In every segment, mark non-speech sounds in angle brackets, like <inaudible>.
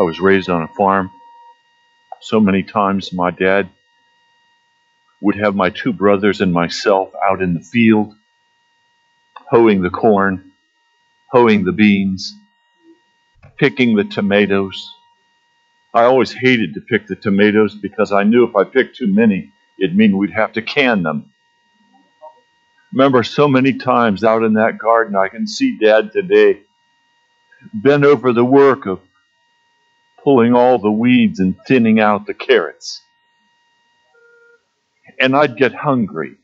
I was raised on a farm. So many times my dad would have my two brothers and myself out in the field, hoeing the corn, hoeing the beans, picking the tomatoes. I always hated to pick the tomatoes because I knew if I picked too many, it'd mean we'd have to can them. Remember so many times out in that garden, I can see Dad today bent over the work of pulling all the weeds and thinning out the carrots. And I'd get hungry.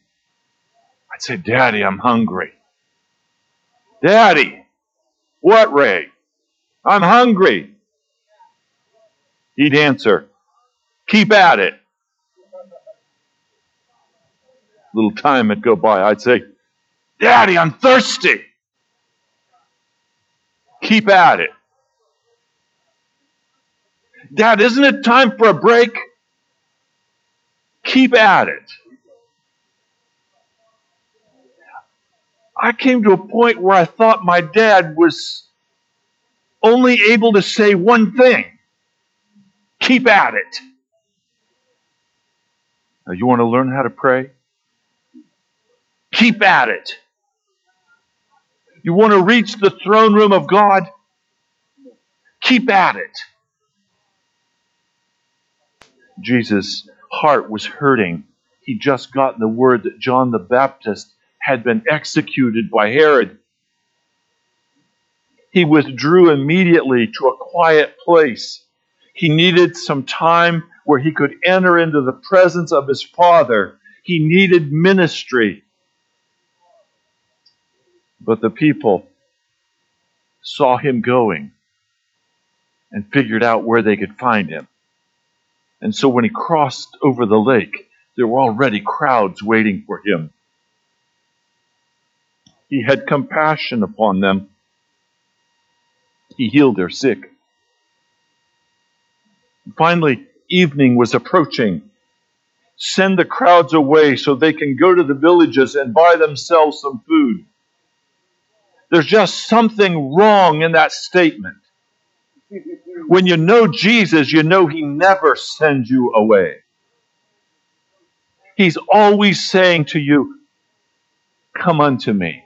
I'd say, Daddy, I'm hungry. Daddy, what, Ray? I'm hungry. He'd answer, Keep at it. Little time would go by. I'd say, Daddy, I'm thirsty. Keep at it. Dad, isn't it time for a break? Keep at it. I came to a point where I thought my dad was only able to say one thing keep at it. Now, you want to learn how to pray? Keep at it. You want to reach the throne room of God? Keep at it. Jesus' heart was hurting. He just got the word that John the Baptist had been executed by Herod. He withdrew immediately to a quiet place. He needed some time where he could enter into the presence of his Father. He needed ministry. But the people saw him going and figured out where they could find him. And so when he crossed over the lake, there were already crowds waiting for him. He had compassion upon them. He healed their sick. Finally, evening was approaching. Send the crowds away so they can go to the villages and buy themselves some food. There's just something wrong in that statement. When you know Jesus, you know He never sends you away. He's always saying to you, Come unto me.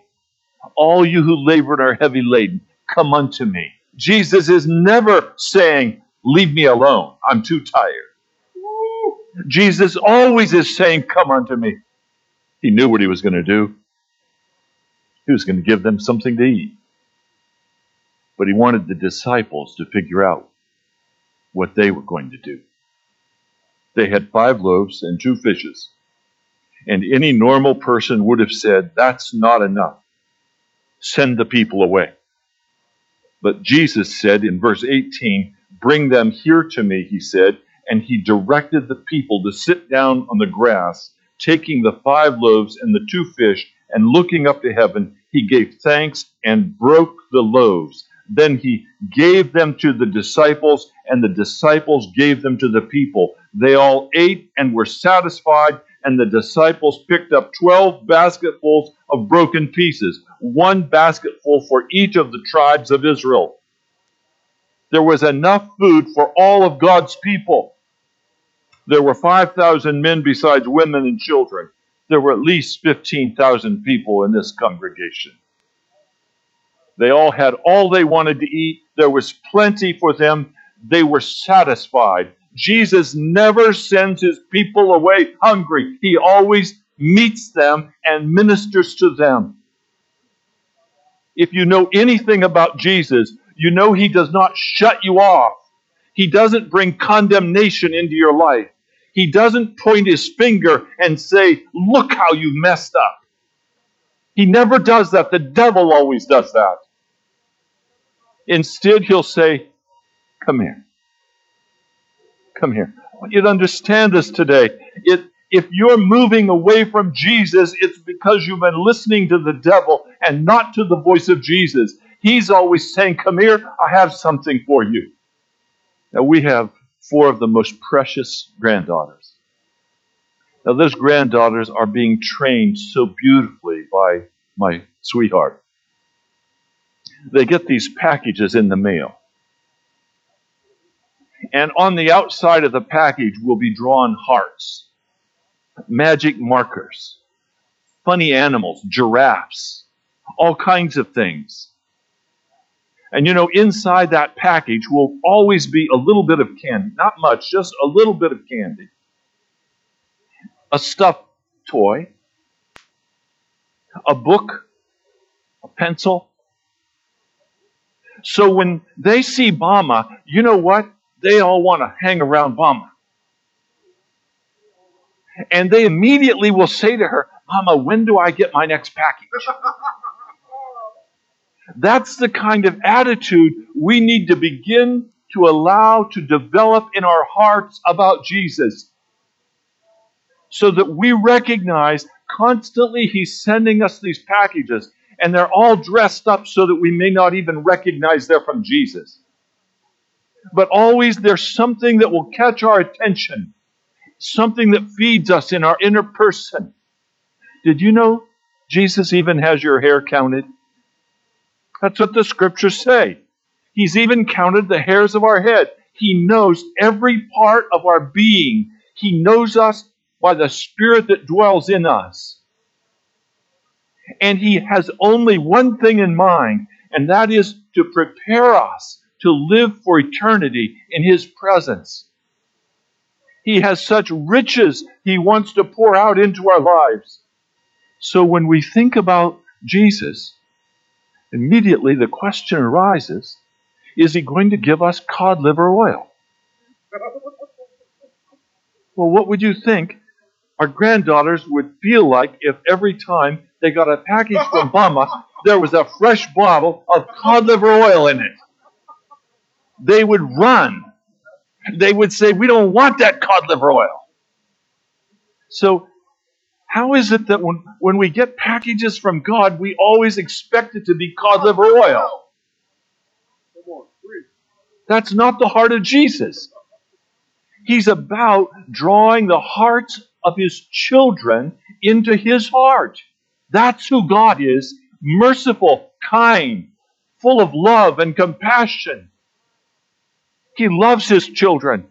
All you who labor and are heavy laden, come unto me. Jesus is never saying, Leave me alone. I'm too tired. Jesus always is saying, Come unto me. He knew what he was going to do. He was going to give them something to eat. But he wanted the disciples to figure out what they were going to do. They had five loaves and two fishes. And any normal person would have said, That's not enough. Send the people away. But Jesus said in verse 18, Bring them here to me, he said, and he directed the people to sit down on the grass, taking the five loaves and the two fish, and looking up to heaven, he gave thanks and broke the loaves. Then he gave them to the disciples, and the disciples gave them to the people. They all ate and were satisfied, and the disciples picked up twelve basketfuls of broken pieces, one basketful for each of the tribes of Israel. There was enough food for all of God's people. There were 5,000 men besides women and children. There were at least 15,000 people in this congregation. They all had all they wanted to eat. There was plenty for them. They were satisfied. Jesus never sends his people away hungry. He always meets them and ministers to them. If you know anything about Jesus, you know he does not shut you off. He doesn't bring condemnation into your life. He doesn't point his finger and say, Look how you messed up. He never does that. The devil always does that. Instead, he'll say, Come here. Come here. I want you to understand this today. It, if you're moving away from Jesus, it's because you've been listening to the devil and not to the voice of Jesus. He's always saying, Come here, I have something for you. Now, we have four of the most precious granddaughters. Now, those granddaughters are being trained so beautifully by my sweetheart. They get these packages in the mail. And on the outside of the package will be drawn hearts, magic markers, funny animals, giraffes, all kinds of things. And you know, inside that package will always be a little bit of candy. Not much, just a little bit of candy. A stuffed toy, a book, a pencil. So when they see Mama, you know what? They all want to hang around Mama. And they immediately will say to her, Mama, when do I get my next package? <laughs> That's the kind of attitude we need to begin to allow to develop in our hearts about Jesus. So that we recognize constantly He's sending us these packages, and they're all dressed up so that we may not even recognize they're from Jesus. But always there's something that will catch our attention, something that feeds us in our inner person. Did you know Jesus even has your hair counted? That's what the scriptures say. He's even counted the hairs of our head. He knows every part of our being. He knows us by the Spirit that dwells in us. And He has only one thing in mind, and that is to prepare us to live for eternity in His presence. He has such riches He wants to pour out into our lives. So when we think about Jesus, immediately the question arises is he going to give us cod liver oil? Well, what would you think our granddaughters would feel like if every time they got a package from <laughs> Mama, there was a fresh bottle of cod liver oil in it? They would run. They would say, We don't want that cod liver oil. So how is it that when, when we get packages from God, we always expect it to be cod liver oil? That's not the heart of Jesus. He's about drawing the hearts of his children into his heart. That's who God is merciful, kind, full of love and compassion. He loves his children.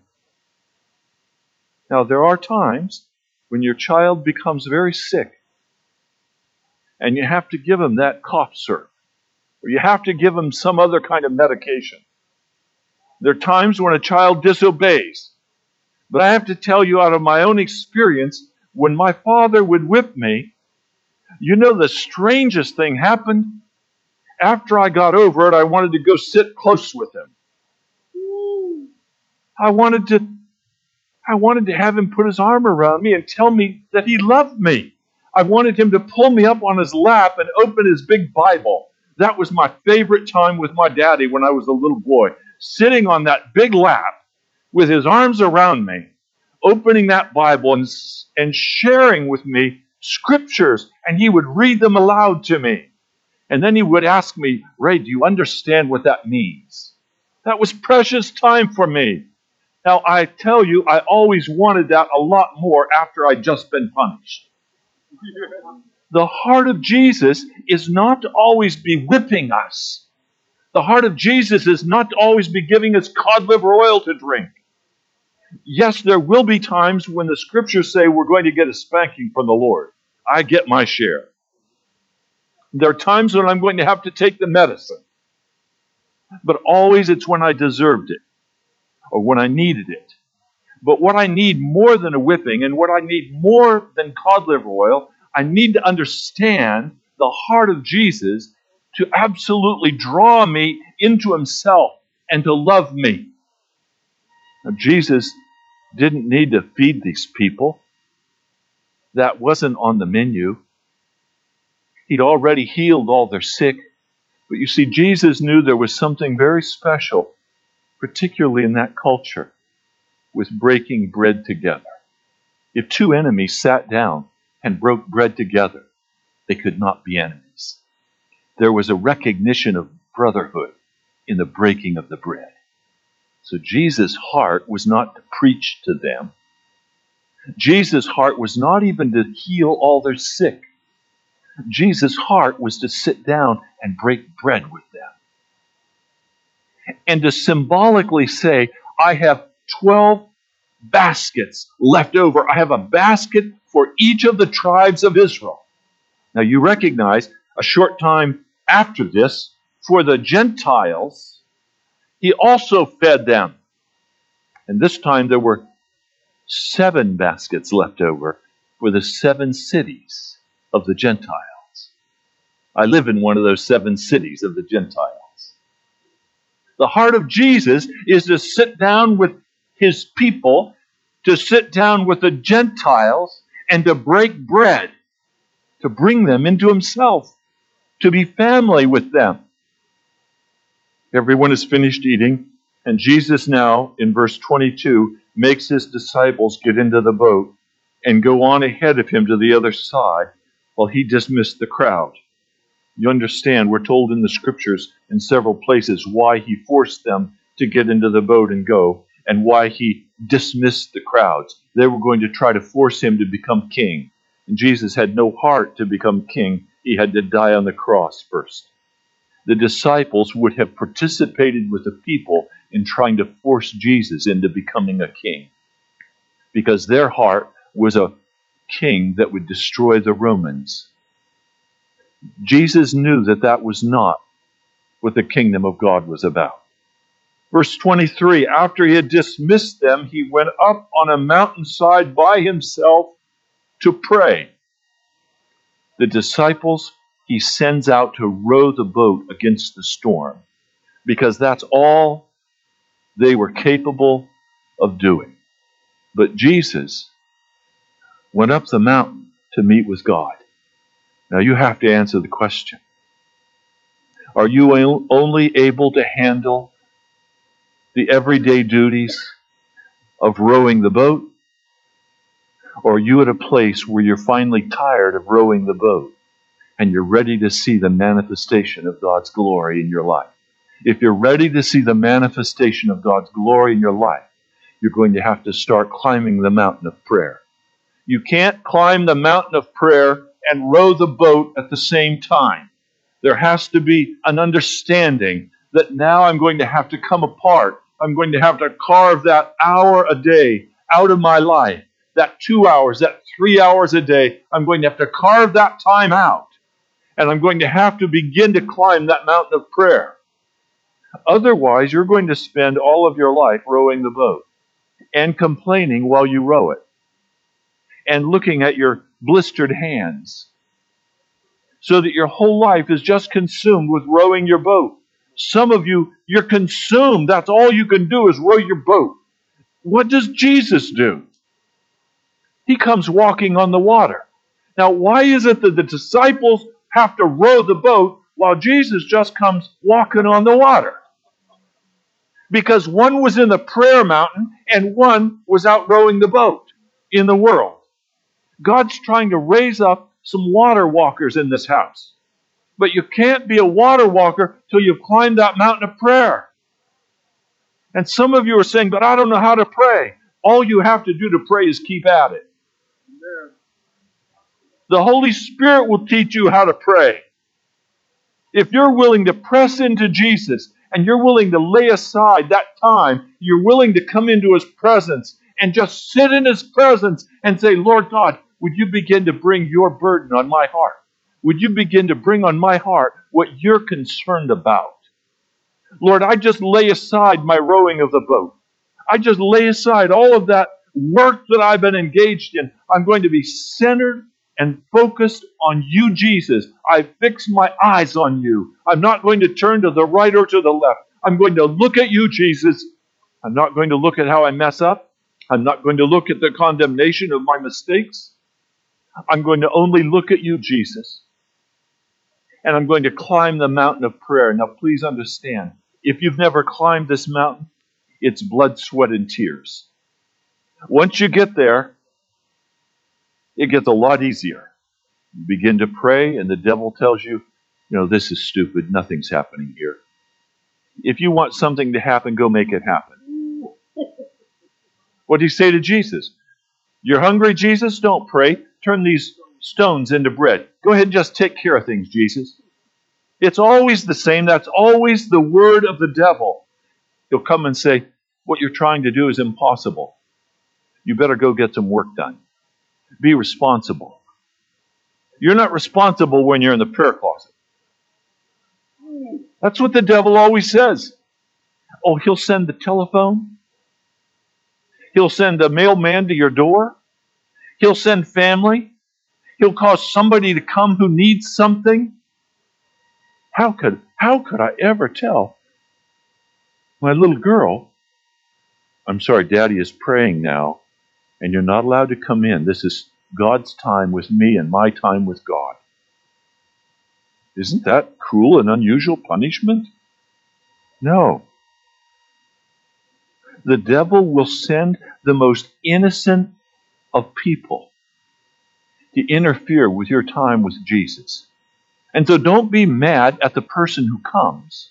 Now, there are times when your child becomes very sick and you have to give him that cough syrup or you have to give him some other kind of medication. There are times when a child disobeys. But I have to tell you out of my own experience, when my father would whip me, you know the strangest thing happened? After I got over it, I wanted to go sit close with him. I wanted to I wanted to have him put his arm around me and tell me that he loved me. I wanted him to pull me up on his lap and open his big Bible. That was my favorite time with my daddy when I was a little boy, sitting on that big lap with his arms around me, opening that Bible and, and sharing with me scriptures, and he would read them aloud to me. And then he would ask me, Ray, do you understand what that means? That was precious time for me. Now, I tell you, I always wanted that a lot more after I'd just been punished. The heart of Jesus is not to always be whipping us. The heart of Jesus is not to always be giving us cod liver oil to drink. Yes, there will be times when the scriptures say we're going to get a spanking from the Lord. I get my share. There are times when I'm going to have to take the medicine. But always it's when I deserved it or when I needed it. But what I need more than a whipping and what I need more than cod liver oil, I need to understand the heart of Jesus to absolutely draw me into himself and to love me. Now, Jesus didn't need to feed these people. That wasn't on the menu. He'd already healed all their sick. But you see, Jesus knew there was something very special particularly in that culture, with breaking bread together. If two enemies sat down and broke bread together, they could not be enemies. There was a recognition of brotherhood in the breaking of the bread. So Jesus' heart was not to preach to them. Jesus' heart was not even to heal all their sick. Jesus' heart was to sit down and break bread with them and to symbolically say, I have 12 baskets left over. I have a basket for each of the tribes of Israel. Now you recognize a short time after this, for the Gentiles, he also fed them. And this time there were seven baskets left over for the seven cities of the Gentiles. I live in one of those seven cities of the Gentiles. The heart of Jesus is to sit down with his people, to sit down with the Gentiles, and to break bread, to bring them into himself, to be family with them. Everyone has finished eating, and Jesus now, in verse 22, makes his disciples get into the boat and go on ahead of him to the other side while he dismissed the crowd. You understand, we're told in the scriptures in several places why he forced them to get into the boat and go, and why he dismissed the crowds. They were going to try to force him to become king. And Jesus had no heart to become king, he had to die on the cross first. The disciples would have participated with the people in trying to force Jesus into becoming a king because their heart was a king that would destroy the Romans Jesus knew that that was not what the kingdom of God was about. Verse 23 After he had dismissed them, he went up on a mountainside by himself to pray. The disciples he sends out to row the boat against the storm because that's all they were capable of doing. But Jesus went up the mountain to meet with God. Now you have to answer the question Are you only able to handle the everyday duties of rowing the boat? Or are you at a place where you're finally tired of rowing the boat and you're ready to see the manifestation of God's glory in your life? If you're ready to see the manifestation of God's glory in your life, you're going to have to start climbing the mountain of prayer. You can't climb the mountain of prayer and row the boat at the same time. There has to be an understanding that now I'm going to have to come apart. I'm going to have to carve that hour a day out of my life, that two hours, that three hours a day. I'm going to have to carve that time out. And I'm going to have to begin to climb that mountain of prayer. Otherwise, you're going to spend all of your life rowing the boat and complaining while you row it and looking at your blistered hands. So that your whole life is just consumed with rowing your boat. Some of you, you're consumed. That's all you can do is row your boat. What does Jesus do? He comes walking on the water. Now, why is it that the disciples have to row the boat while Jesus just comes walking on the water? Because one was in the prayer mountain and one was out rowing the boat in the world. God's trying to raise up some water walkers in this house. But you can't be a water walker till you've climbed that mountain of prayer. And some of you are saying, but I don't know how to pray. All you have to do to pray is keep at it. The Holy Spirit will teach you how to pray. If you're willing to press into Jesus and you're willing to lay aside that time, you're willing to come into His presence and just sit in His presence and say, Lord God, would you begin to bring your burden on my heart? Would you begin to bring on my heart what you're concerned about? Lord, I just lay aside my rowing of the boat. I just lay aside all of that work that I've been engaged in. I'm going to be centered and focused on you, Jesus. I fix my eyes on you. I'm not going to turn to the right or to the left. I'm going to look at you, Jesus. I'm not going to look at how I mess up. I'm not going to look at the condemnation of my mistakes. I'm going to only look at you, Jesus. And I'm going to climb the mountain of prayer. Now, please understand if you've never climbed this mountain, it's blood, sweat, and tears. Once you get there, it gets a lot easier. You begin to pray, and the devil tells you, you know, this is stupid. Nothing's happening here. If you want something to happen, go make it happen. What do you say to Jesus? You're hungry, Jesus? Don't pray turn these stones into bread. Go ahead and just take care of things, Jesus. It's always the same. That's always the word of the devil. He'll come and say, what you're trying to do is impossible. You better go get some work done. Be responsible. You're not responsible when you're in the prayer closet. That's what the devil always says. Oh, he'll send the telephone. He'll send a mailman to your door. He'll send family. He'll cause somebody to come who needs something. How could how could I ever tell my little girl? I'm sorry, Daddy is praying now, and you're not allowed to come in. This is God's time with me and my time with God. Isn't that cruel and unusual punishment? No. The devil will send the most innocent of people to interfere with your time with Jesus. And so don't be mad at the person who comes.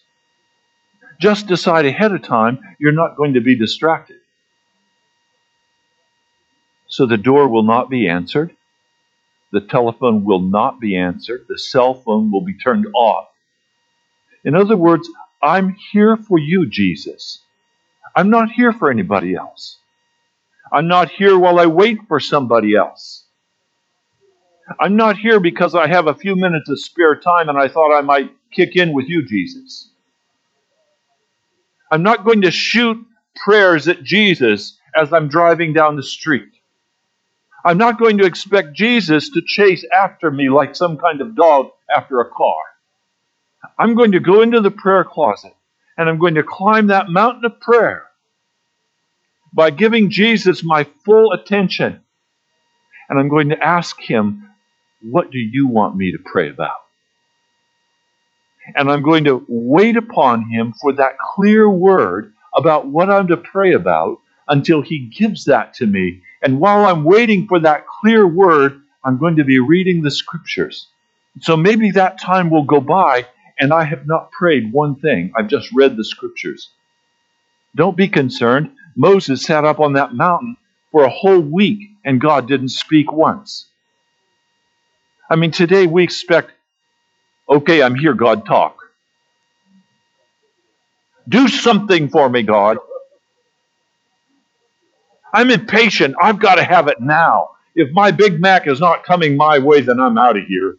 Just decide ahead of time you're not going to be distracted. So the door will not be answered. The telephone will not be answered. The cell phone will be turned off. In other words, I'm here for you, Jesus. I'm not here for anybody else. I'm not here while I wait for somebody else. I'm not here because I have a few minutes of spare time and I thought I might kick in with you, Jesus. I'm not going to shoot prayers at Jesus as I'm driving down the street. I'm not going to expect Jesus to chase after me like some kind of dog after a car. I'm going to go into the prayer closet and I'm going to climb that mountain of prayer by giving Jesus my full attention. And I'm going to ask him what do you want me to pray about? And I'm going to wait upon him for that clear word about what I'm to pray about until he gives that to me. And while I'm waiting for that clear word, I'm going to be reading the scriptures. So maybe that time will go by and I have not prayed one thing. I've just read the scriptures. Don't be concerned. Moses sat up on that mountain for a whole week and God didn't speak once. I mean, today we expect, okay, I'm here, God, talk. Do something for me, God. I'm impatient. I've got to have it now. If my Big Mac is not coming my way, then I'm out of here.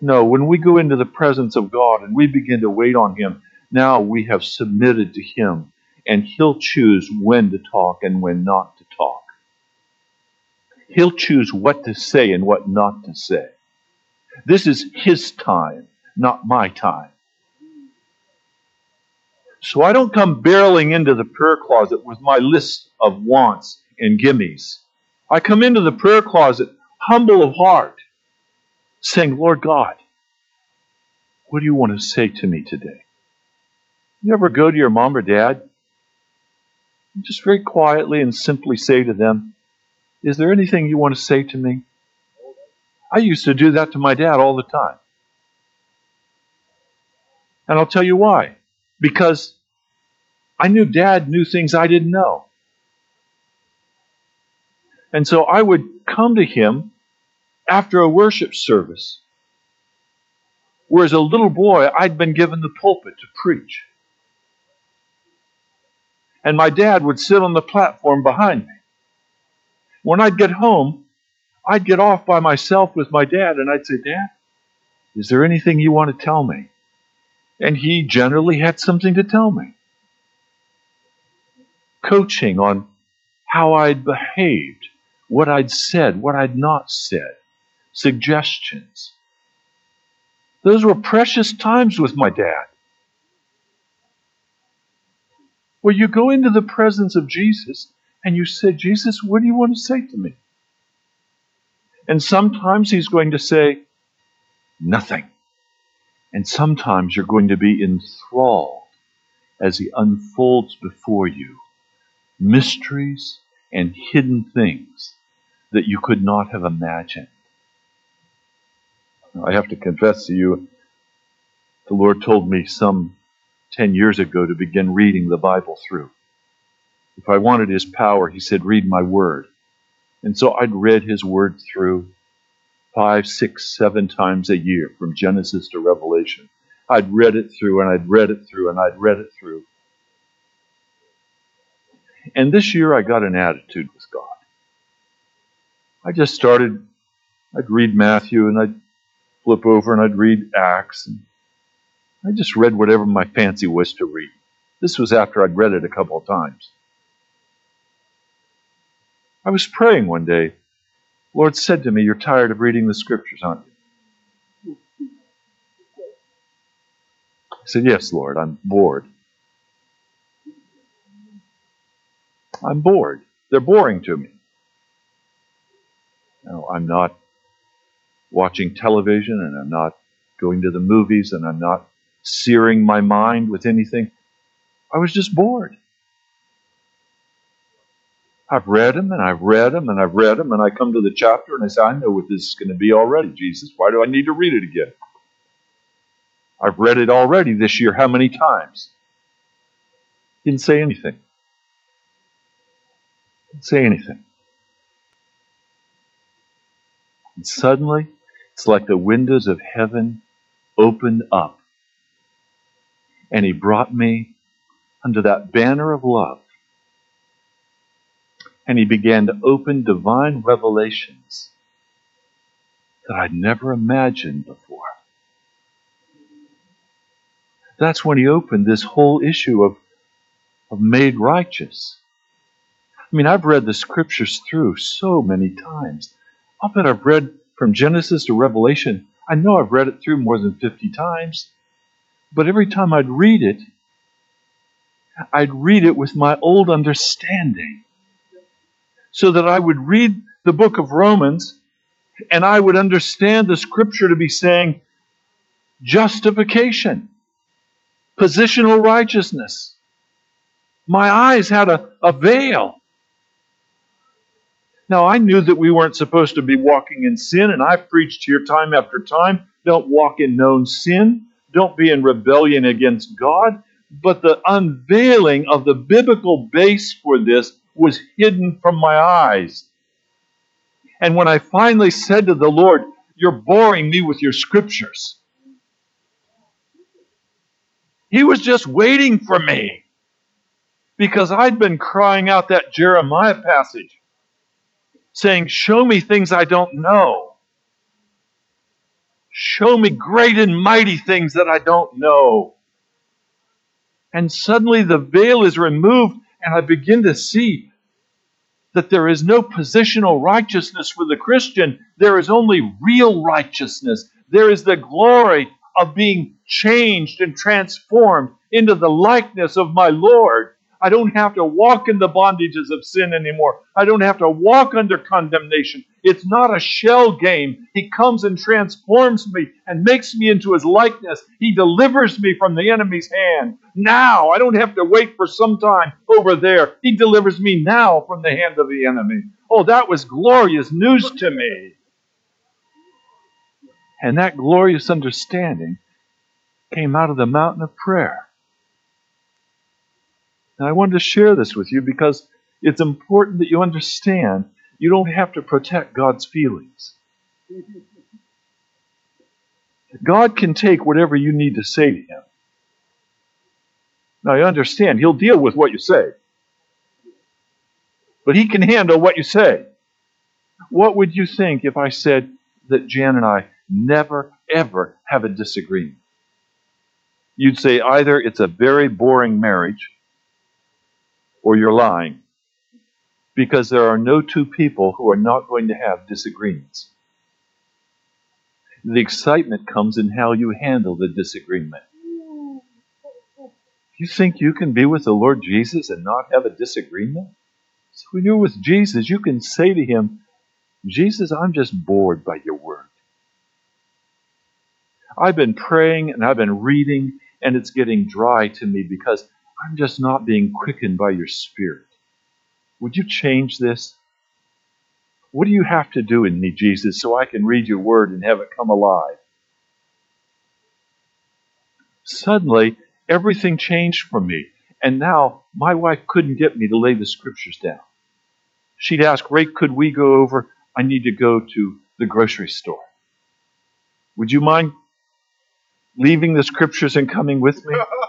No, when we go into the presence of God and we begin to wait on Him, now we have submitted to Him, and He'll choose when to talk and when not to talk. He'll choose what to say and what not to say. This is His time, not my time. So I don't come barreling into the prayer closet with my list of wants and gimmies. I come into the prayer closet humble of heart, saying, Lord God, what do you want to say to me today? You ever go to your mom or dad? And just very quietly and simply say to them, is there anything you want to say to me? I used to do that to my dad all the time. And I'll tell you why. Because I knew dad knew things I didn't know. And so I would come to him after a worship service, where as a little boy I'd been given the pulpit to preach. And my dad would sit on the platform behind me. When I'd get home, I'd get off by myself with my dad and I'd say, Dad, is there anything you want to tell me? And he generally had something to tell me. Coaching on how I'd behaved, what I'd said, what I'd not said, suggestions. Those were precious times with my dad. Where you go into the presence of Jesus and you say, Jesus, what do you want to say to me? And sometimes he's going to say, nothing. And sometimes you're going to be enthralled as he unfolds before you mysteries and hidden things that you could not have imagined. I have to confess to you, the Lord told me some 10 years ago to begin reading the Bible through. If I wanted his power, he said, read my word. And so I'd read his word through five, six, seven times a year from Genesis to Revelation. I'd read it through and I'd read it through and I'd read it through. And this year I got an attitude with God. I just started, I'd read Matthew and I'd flip over and I'd read Acts. And I just read whatever my fancy was to read. This was after I'd read it a couple of times. I was praying one day. Lord said to me, You're tired of reading the scriptures, aren't you? I said, Yes, Lord, I'm bored. I'm bored. They're boring to me. No, I'm not watching television and I'm not going to the movies and I'm not searing my mind with anything. I was just bored. I've read them and I've read them and I've read them and I come to the chapter and I say, I know what this is going to be already, Jesus. Why do I need to read it again? I've read it already this year. How many times? Didn't say anything. Didn't say anything. And suddenly, it's like the windows of heaven opened up. And he brought me under that banner of love. And he began to open divine revelations that I'd never imagined before. That's when he opened this whole issue of, of made righteous. I mean, I've read the scriptures through so many times. I'll bet I've read from Genesis to Revelation. I know I've read it through more than 50 times. But every time I'd read it, I'd read it with my old understanding. So that I would read the book of Romans and I would understand the scripture to be saying justification, positional righteousness. My eyes had a, a veil. Now, I knew that we weren't supposed to be walking in sin, and I've preached here time after time don't walk in known sin, don't be in rebellion against God. But the unveiling of the biblical base for this was hidden from my eyes. And when I finally said to the Lord, You're boring me with your scriptures, He was just waiting for me because I'd been crying out that Jeremiah passage saying, Show me things I don't know. Show me great and mighty things that I don't know. And suddenly the veil is removed, and I begin to see that there is no positional righteousness for the Christian. There is only real righteousness. There is the glory of being changed and transformed into the likeness of my Lord. I don't have to walk in the bondages of sin anymore. I don't have to walk under condemnation. It's not a shell game. He comes and transforms me and makes me into his likeness. He delivers me from the enemy's hand. Now, I don't have to wait for some time over there. He delivers me now from the hand of the enemy. Oh, that was glorious news to me. And that glorious understanding came out of the mountain of prayer. And I wanted to share this with you because it's important that you understand you don't have to protect God's feelings. God can take whatever you need to say to Him. Now, you understand, He'll deal with what you say. But He can handle what you say. What would you think if I said that Jan and I never, ever have a disagreement? You'd say either it's a very boring marriage or you're lying. Because there are no two people who are not going to have disagreements. The excitement comes in how you handle the disagreement. You think you can be with the Lord Jesus and not have a disagreement? So when you're with Jesus, you can say to him, Jesus, I'm just bored by your word. I've been praying and I've been reading, and it's getting dry to me because I'm just not being quickened by your spirit. Would you change this? What do you have to do in me, Jesus, so I can read your word and have it come alive? Suddenly, everything changed for me. And now my wife couldn't get me to lay the scriptures down. She'd ask, Ray, could we go over? I need to go to the grocery store. Would you mind leaving the scriptures and coming with me? <laughs>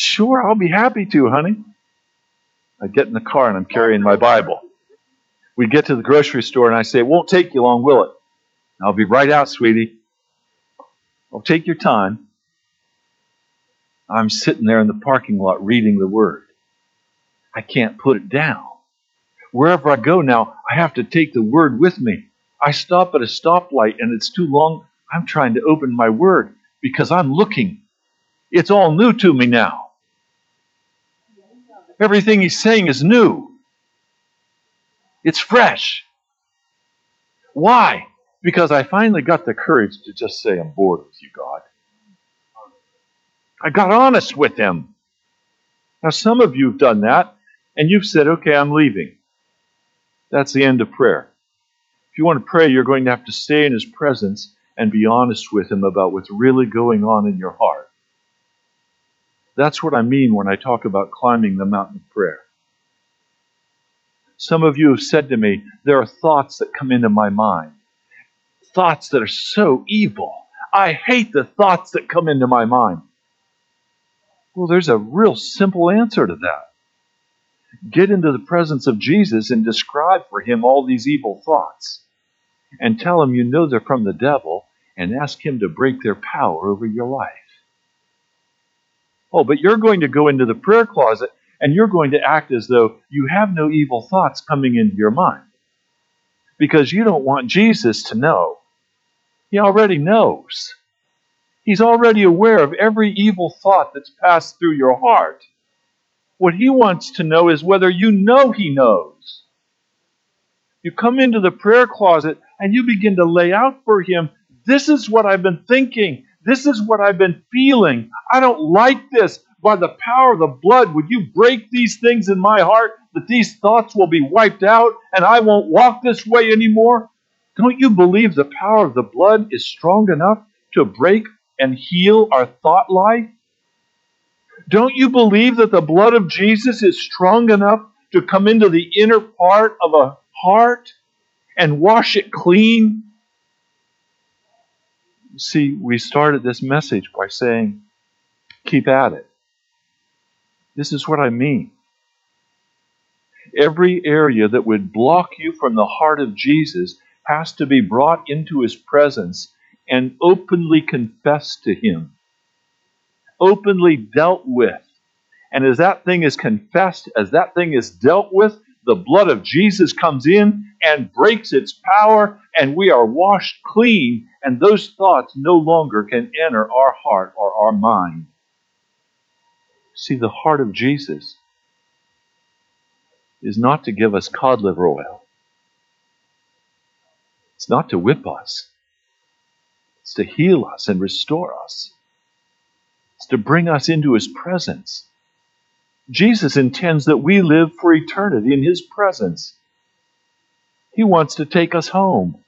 Sure, I'll be happy to, honey. I get in the car and I'm carrying my Bible. We get to the grocery store and I say, It won't take you long, will it? I'll be right out, sweetie. I'll take your time. I'm sitting there in the parking lot reading the Word. I can't put it down. Wherever I go now, I have to take the Word with me. I stop at a stoplight and it's too long. I'm trying to open my Word because I'm looking. It's all new to me now. Everything he's saying is new. It's fresh. Why? Because I finally got the courage to just say, I'm bored with you, God. I got honest with him. Now, some of you have done that, and you've said, okay, I'm leaving. That's the end of prayer. If you want to pray, you're going to have to stay in his presence and be honest with him about what's really going on in your heart. That's what I mean when I talk about climbing the mountain of prayer. Some of you have said to me, there are thoughts that come into my mind. Thoughts that are so evil. I hate the thoughts that come into my mind. Well, there's a real simple answer to that. Get into the presence of Jesus and describe for him all these evil thoughts. And tell him you know they're from the devil and ask him to break their power over your life. Oh, but you're going to go into the prayer closet and you're going to act as though you have no evil thoughts coming into your mind because you don't want Jesus to know. He already knows. He's already aware of every evil thought that's passed through your heart. What he wants to know is whether you know he knows. You come into the prayer closet and you begin to lay out for him this is what I've been thinking. This is what I've been feeling. I don't like this by the power of the blood, would you break these things in my heart that these thoughts will be wiped out and I won't walk this way anymore? Don't you believe the power of the blood is strong enough to break and heal our thought life? Don't you believe that the blood of Jesus is strong enough to come into the inner part of a heart and wash it clean? See, we started this message by saying, keep at it. This is what I mean. Every area that would block you from the heart of Jesus has to be brought into his presence and openly confessed to him, openly dealt with. And as that thing is confessed, as that thing is dealt with, the blood of Jesus comes in and breaks its power, and we are washed clean, and those thoughts no longer can enter our heart or our mind. See, the heart of Jesus is not to give us cod liver oil. It's not to whip us. It's to heal us and restore us. It's to bring us into His presence. Jesus intends that we live for eternity in His presence. He wants to take us home.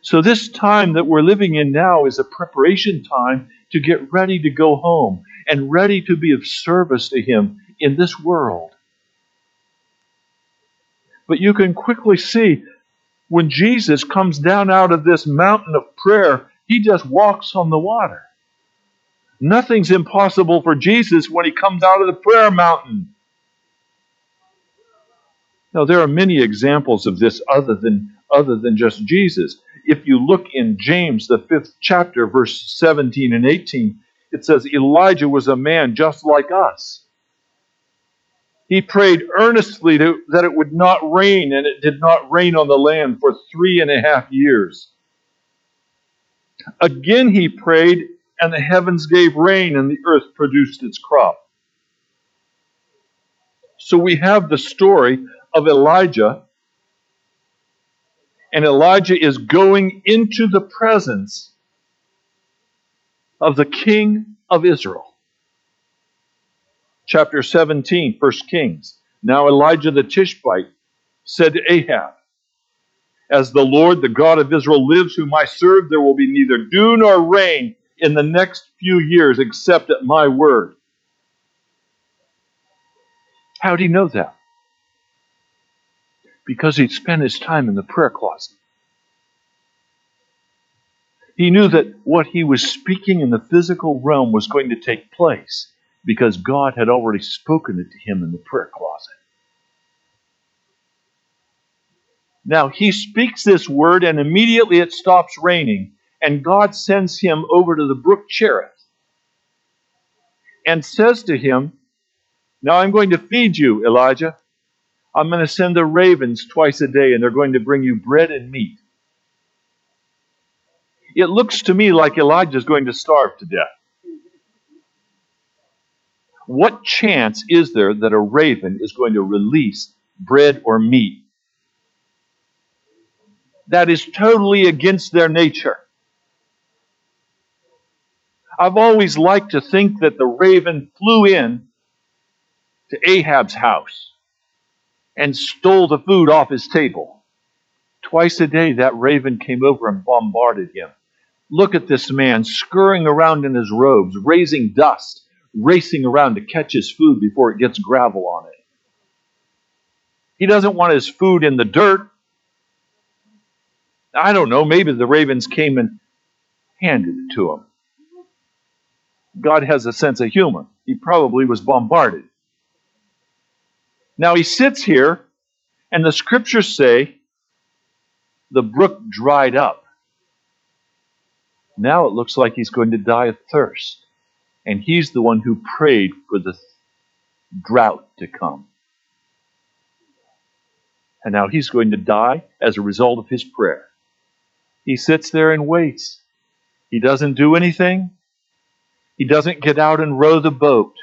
So, this time that we're living in now is a preparation time to get ready to go home and ready to be of service to Him in this world. But you can quickly see when Jesus comes down out of this mountain of prayer, He just walks on the water. Nothing's impossible for Jesus when He comes out of the prayer mountain. Now, there are many examples of this other than, other than just Jesus if you look in James, the fifth chapter, verse 17 and 18, it says Elijah was a man just like us. He prayed earnestly to, that it would not rain, and it did not rain on the land for three and a half years. Again he prayed, and the heavens gave rain, and the earth produced its crop. So we have the story of Elijah and Elijah is going into the presence of the king of Israel. Chapter 17, 1 Kings. Now Elijah the Tishbite said to Ahab, As the Lord, the God of Israel, lives, whom I serve, there will be neither dew nor rain in the next few years except at my word. How do you know that? because he'd spent his time in the prayer closet. He knew that what he was speaking in the physical realm was going to take place. because God had already spoken it to him in the prayer closet. Now he speaks this word, and immediately it stops raining, and God sends him over to the brook Cherith and says to him, Now I'm going to feed you, Elijah. I'm going to send the ravens twice a day, and they're going to bring you bread and meat. It looks to me like Elijah is going to starve to death. What chance is there that a raven is going to release bread or meat? That is totally against their nature. I've always liked to think that the raven flew in to Ahab's house and stole the food off his table. Twice a day, that raven came over and bombarded him. Look at this man scurrying around in his robes, raising dust, racing around to catch his food before it gets gravel on it. He doesn't want his food in the dirt. I don't know, maybe the ravens came and handed it to him. God has a sense of humor. He probably was bombarded. Now he sits here, and the scriptures say the brook dried up. Now it looks like he's going to die of thirst. And he's the one who prayed for the drought to come. And now he's going to die as a result of his prayer. He sits there and waits. He doesn't do anything. He doesn't get out and row the boat.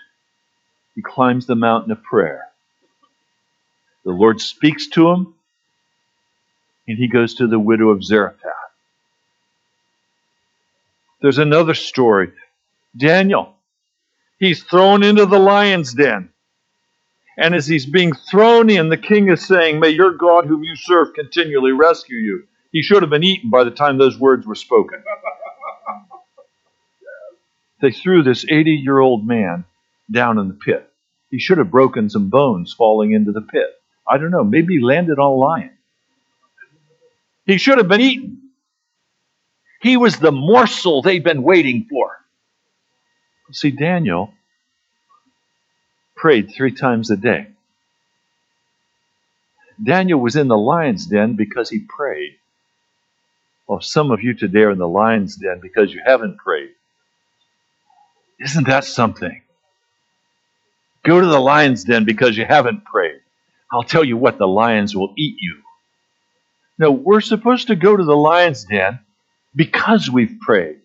He climbs the mountain of prayer. The Lord speaks to him, and he goes to the widow of Zarephath. There's another story. Daniel, he's thrown into the lion's den. And as he's being thrown in, the king is saying, May your God, whom you serve, continually rescue you. He should have been eaten by the time those words were spoken. <laughs> they threw this 80 year old man down in the pit. He should have broken some bones falling into the pit. I don't know. Maybe he landed on a lion. He should have been eaten. He was the morsel they'd been waiting for. See, Daniel prayed three times a day. Daniel was in the lion's den because he prayed. Well, some of you today are in the lion's den because you haven't prayed. Isn't that something? Go to the lion's den because you haven't prayed. I'll tell you what, the lions will eat you. No, we're supposed to go to the lion's den because we've prayed.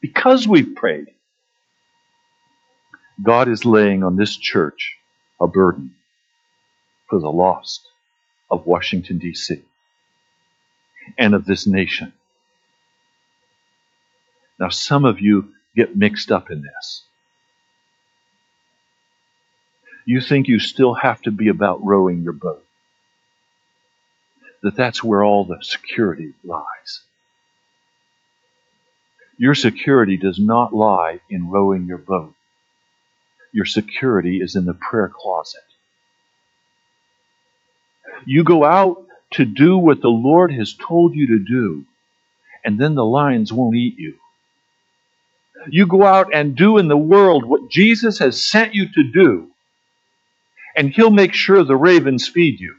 Because we've prayed. God is laying on this church a burden for the lost of Washington, D.C. and of this nation. Now, some of you get mixed up in this. You think you still have to be about rowing your boat. That that's where all the security lies. Your security does not lie in rowing your boat. Your security is in the prayer closet. You go out to do what the Lord has told you to do, and then the lions won't eat you. You go out and do in the world what Jesus has sent you to do, and He'll make sure the ravens feed you.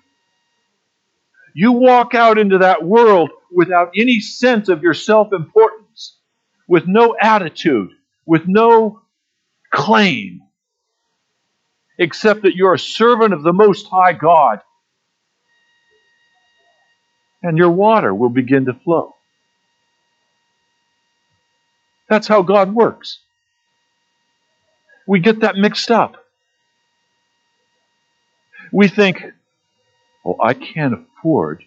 You walk out into that world without any sense of your self importance, with no attitude, with no claim, except that you're a servant of the Most High God. And your water will begin to flow. That's how God works. We get that mixed up. We think, oh, I can't afford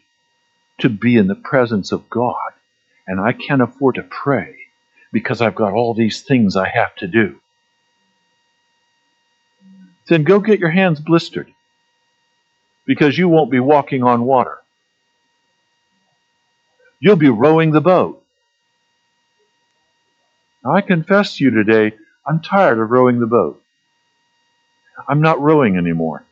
to be in the presence of God, and I can't afford to pray because I've got all these things I have to do then go get your hands blistered because you won't be walking on water. You'll be rowing the boat. Now, I confess to you today, I'm tired of rowing the boat. I'm not rowing anymore.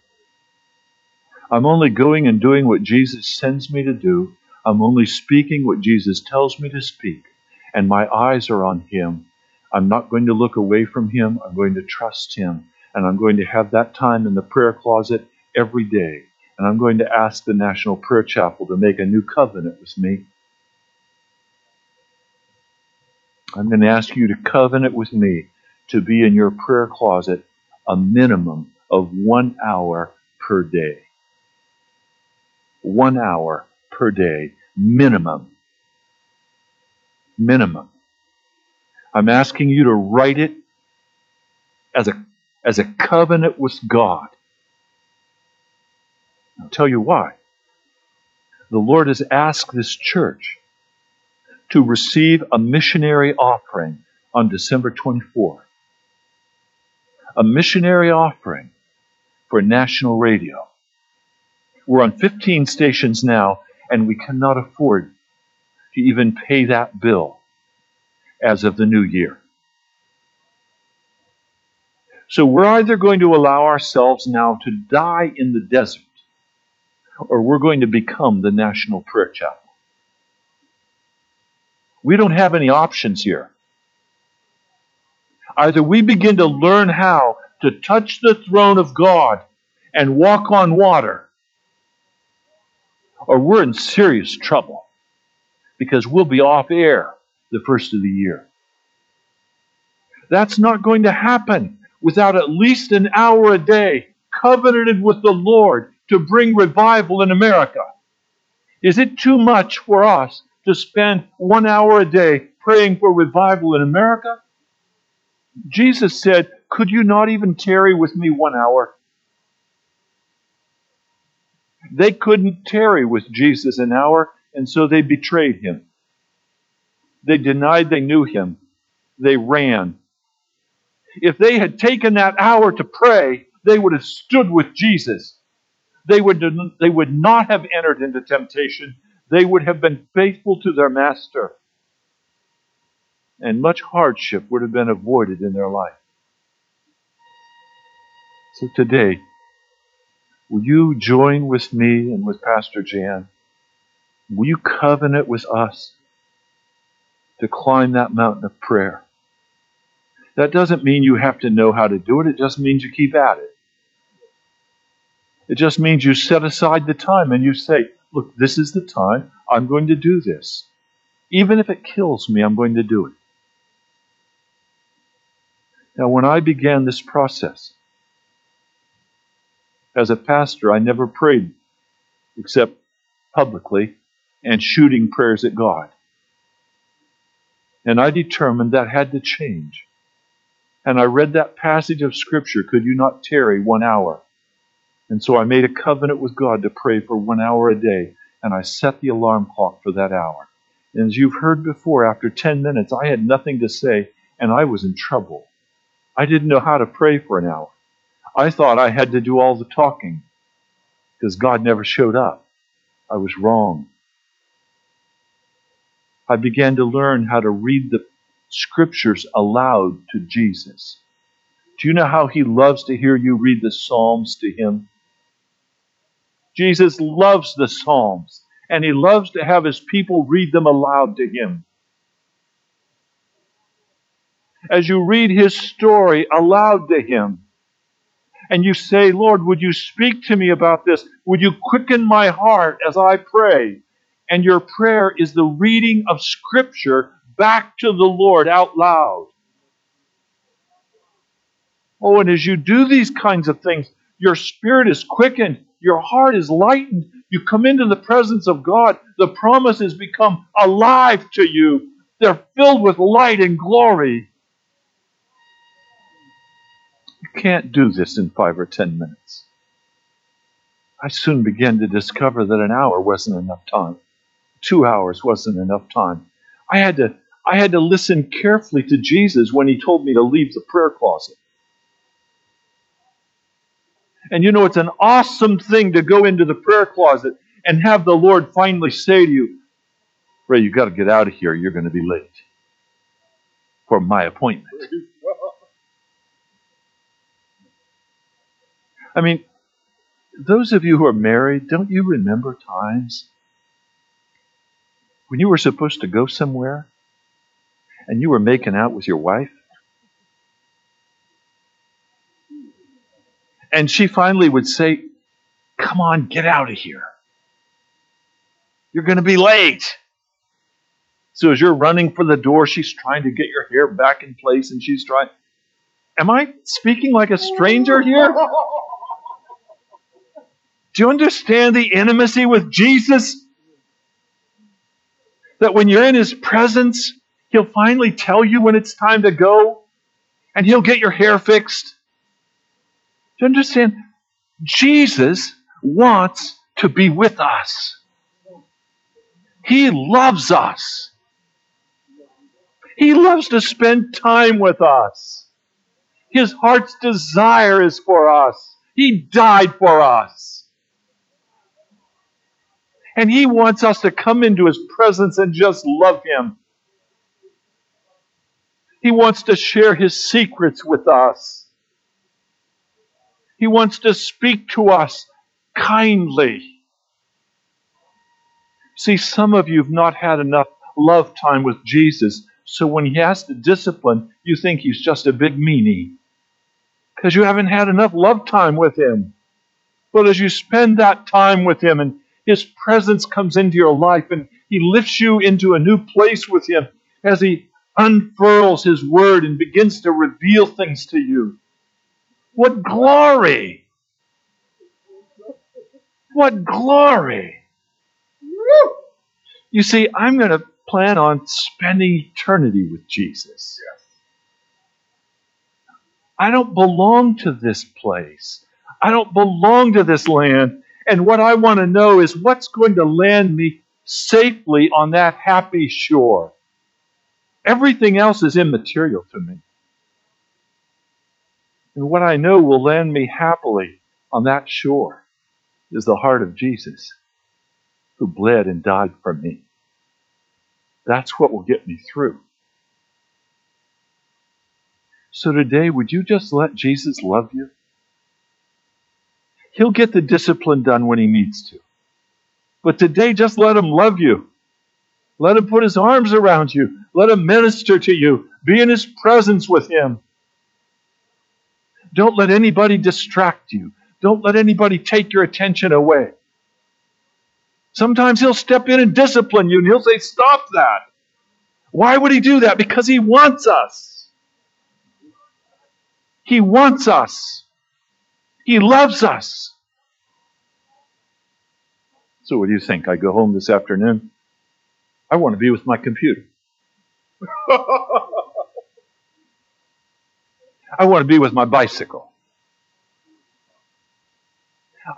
I'm only going and doing what Jesus sends me to do. I'm only speaking what Jesus tells me to speak. And my eyes are on Him. I'm not going to look away from Him. I'm going to trust Him. And I'm going to have that time in the prayer closet every day. And I'm going to ask the National Prayer Chapel to make a new covenant with me. I'm going to ask you to covenant with me to be in your prayer closet a minimum of one hour per day. One hour per day, minimum. Minimum. I'm asking you to write it as a, as a covenant with God. I'll tell you why. The Lord has asked this church to receive a missionary offering on December 24. A missionary offering for national radio. We're on 15 stations now, and we cannot afford to even pay that bill as of the new year. So we're either going to allow ourselves now to die in the desert, or we're going to become the National Prayer Chapel. We don't have any options here. Either we begin to learn how to touch the throne of God and walk on water, or we're in serious trouble because we'll be off air the first of the year. That's not going to happen without at least an hour a day covenanted with the Lord to bring revival in America. Is it too much for us to spend one hour a day praying for revival in America? Jesus said, Could you not even tarry with me one hour? They couldn't tarry with Jesus an hour, and so they betrayed him. They denied they knew him. They ran. If they had taken that hour to pray, they would have stood with Jesus. They would, they would not have entered into temptation. They would have been faithful to their master. And much hardship would have been avoided in their life. So today, will you join with me and with Pastor Jan? Will you covenant with us to climb that mountain of prayer? That doesn't mean you have to know how to do it, it just means you keep at it. It just means you set aside the time and you say, Look, this is the time. I'm going to do this. Even if it kills me, I'm going to do it. Now, when I began this process, as a pastor, I never prayed except publicly and shooting prayers at God. And I determined that had to change. And I read that passage of Scripture, could you not tarry one hour? And so I made a covenant with God to pray for one hour a day, and I set the alarm clock for that hour. And as you've heard before, after 10 minutes, I had nothing to say, and I was in trouble. I didn't know how to pray for an hour. I thought I had to do all the talking because God never showed up. I was wrong. I began to learn how to read the scriptures aloud to Jesus. Do you know how he loves to hear you read the Psalms to him? Jesus loves the Psalms, and he loves to have his people read them aloud to him. As you read his story aloud to him, and you say, Lord, would you speak to me about this? Would you quicken my heart as I pray? And your prayer is the reading of Scripture back to the Lord out loud. Oh, and as you do these kinds of things, your spirit is quickened your heart is lightened. You come into the presence of God. The promises become alive to you. They're filled with light and glory. You can't do this in five or ten minutes. I soon began to discover that an hour wasn't enough time. Two hours wasn't enough time. I had to I had to listen carefully to Jesus when he told me to leave the prayer closet. And you know, it's an awesome thing to go into the prayer closet and have the Lord finally say to you, Ray, you got to get out of here. You're going to be late for my appointment. I mean, those of you who are married, don't you remember times when you were supposed to go somewhere and you were making out with your wife And she finally would say, Come on, get out of here. You're going to be late. So as you're running for the door, she's trying to get your hair back in place and she's trying. Am I speaking like a stranger here? Do you understand the intimacy with Jesus? That when you're in his presence, he'll finally tell you when it's time to go and he'll get your hair fixed. Understand? Jesus wants to be with us. He loves us. He loves to spend time with us. His heart's desire is for us. He died for us. And He wants us to come into His presence and just love Him. He wants to share His secrets with us. He wants to speak to us kindly. See, some of you have not had enough love time with Jesus, so when He has to discipline, you think He's just a big meanie because you haven't had enough love time with Him. But as you spend that time with Him and His presence comes into your life and He lifts you into a new place with Him as He unfurls His Word and begins to reveal things to you. What glory! What glory! You see, I'm going to plan on spending eternity with Jesus. I don't belong to this place. I don't belong to this land. And what I want to know is what's going to land me safely on that happy shore. Everything else is immaterial to me. And what I know will land me happily on that shore is the heart of Jesus who bled and died for me. That's what will get me through. So today, would you just let Jesus love you? He'll get the discipline done when he needs to. But today, just let him love you. Let him put his arms around you. Let him minister to you. Be in his presence with him. Don't let anybody distract you. Don't let anybody take your attention away. Sometimes he'll step in and discipline you and he'll say, Stop that. Why would he do that? Because he wants us. He wants us. He loves us. So, what do you think? I go home this afternoon. I want to be with my computer. <laughs> I want to be with my bicycle.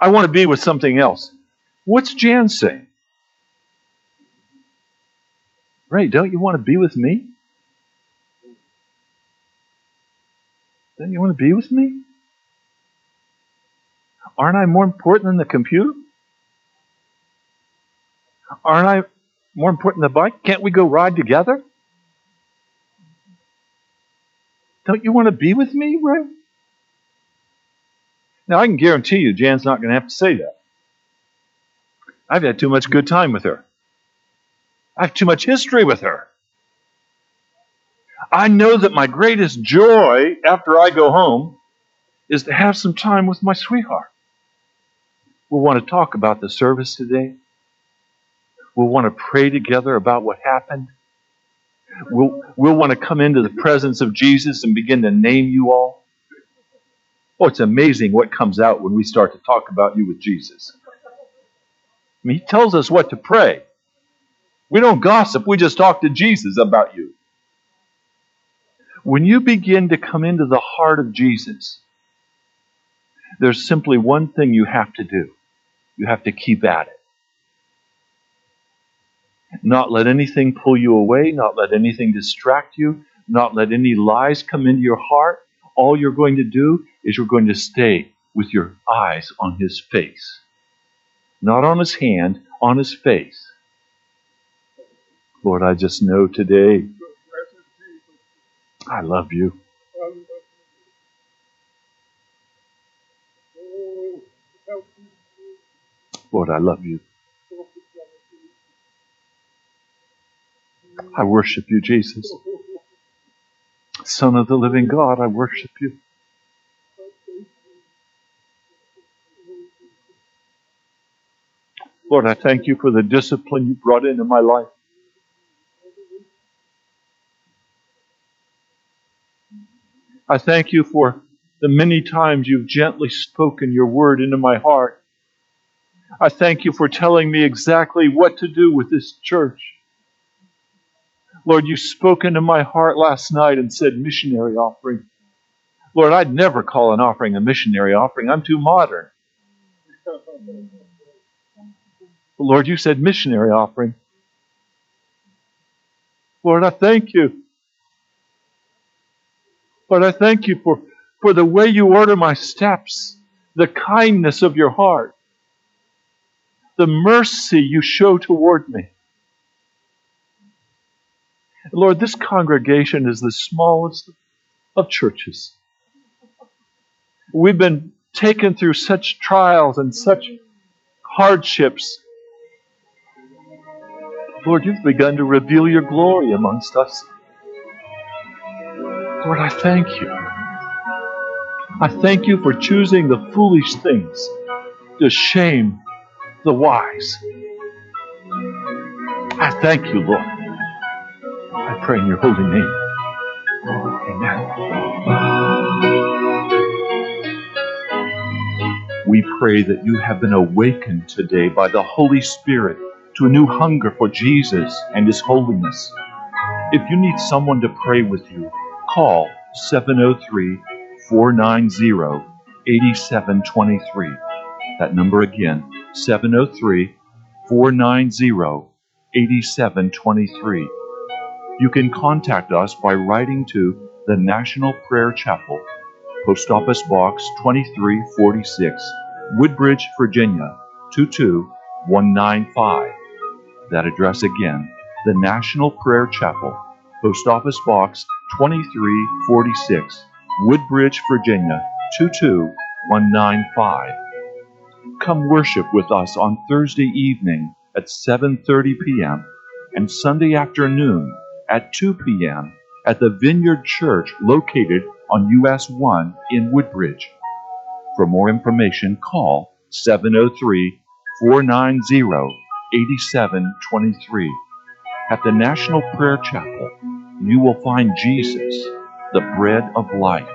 I want to be with something else. What's Jan saying? Ray, don't you want to be with me? Don't you want to be with me? Aren't I more important than the computer? Aren't I more important than the bike? Can't we go ride together? Don't you want to be with me, Ray? Now, I can guarantee you Jan's not going to have to say that. I've had too much good time with her. I have too much history with her. I know that my greatest joy after I go home is to have some time with my sweetheart. We'll want to talk about the service today. We'll want to pray together about what happened. We'll, we'll want to come into the presence of Jesus and begin to name you all. Oh, it's amazing what comes out when we start to talk about you with Jesus. I mean, he tells us what to pray. We don't gossip, we just talk to Jesus about you. When you begin to come into the heart of Jesus, there's simply one thing you have to do you have to keep at it. Not let anything pull you away, not let anything distract you, not let any lies come into your heart. All you're going to do is you're going to stay with your eyes on his face. Not on his hand, on his face. Lord, I just know today I love you. Lord, I love you. I worship you, Jesus. Son of the living God, I worship you. Lord, I thank you for the discipline you brought into my life. I thank you for the many times you've gently spoken your word into my heart. I thank you for telling me exactly what to do with this church. Lord, you spoke into my heart last night and said missionary offering. Lord, I'd never call an offering a missionary offering. I'm too modern. But Lord, you said missionary offering. Lord, I thank you. Lord, I thank you for, for the way you order my steps, the kindness of your heart, the mercy you show toward me. Lord, this congregation is the smallest of churches. We've been taken through such trials and such hardships. Lord, you've begun to reveal your glory amongst us. Lord, I thank you. I thank you for choosing the foolish things to shame the wise. I thank you, Lord. I pray in your holy name. Amen. We pray that you have been awakened today by the Holy Spirit to a new hunger for Jesus and His holiness. If you need someone to pray with you, call 703 490 8723. That number again, 703 490 8723. You can contact us by writing to the National Prayer Chapel, Post Office Box 2346, Woodbridge, Virginia 22195. That address again, the National Prayer Chapel, Post Office Box 2346, Woodbridge, Virginia 22195. Come worship with us on Thursday evening at 7:30 p.m. and Sunday afternoon at 2 p.m. at the Vineyard Church located on US 1 in Woodbridge. For more information, call 703 490 8723. At the National Prayer Chapel, you will find Jesus, the bread of life.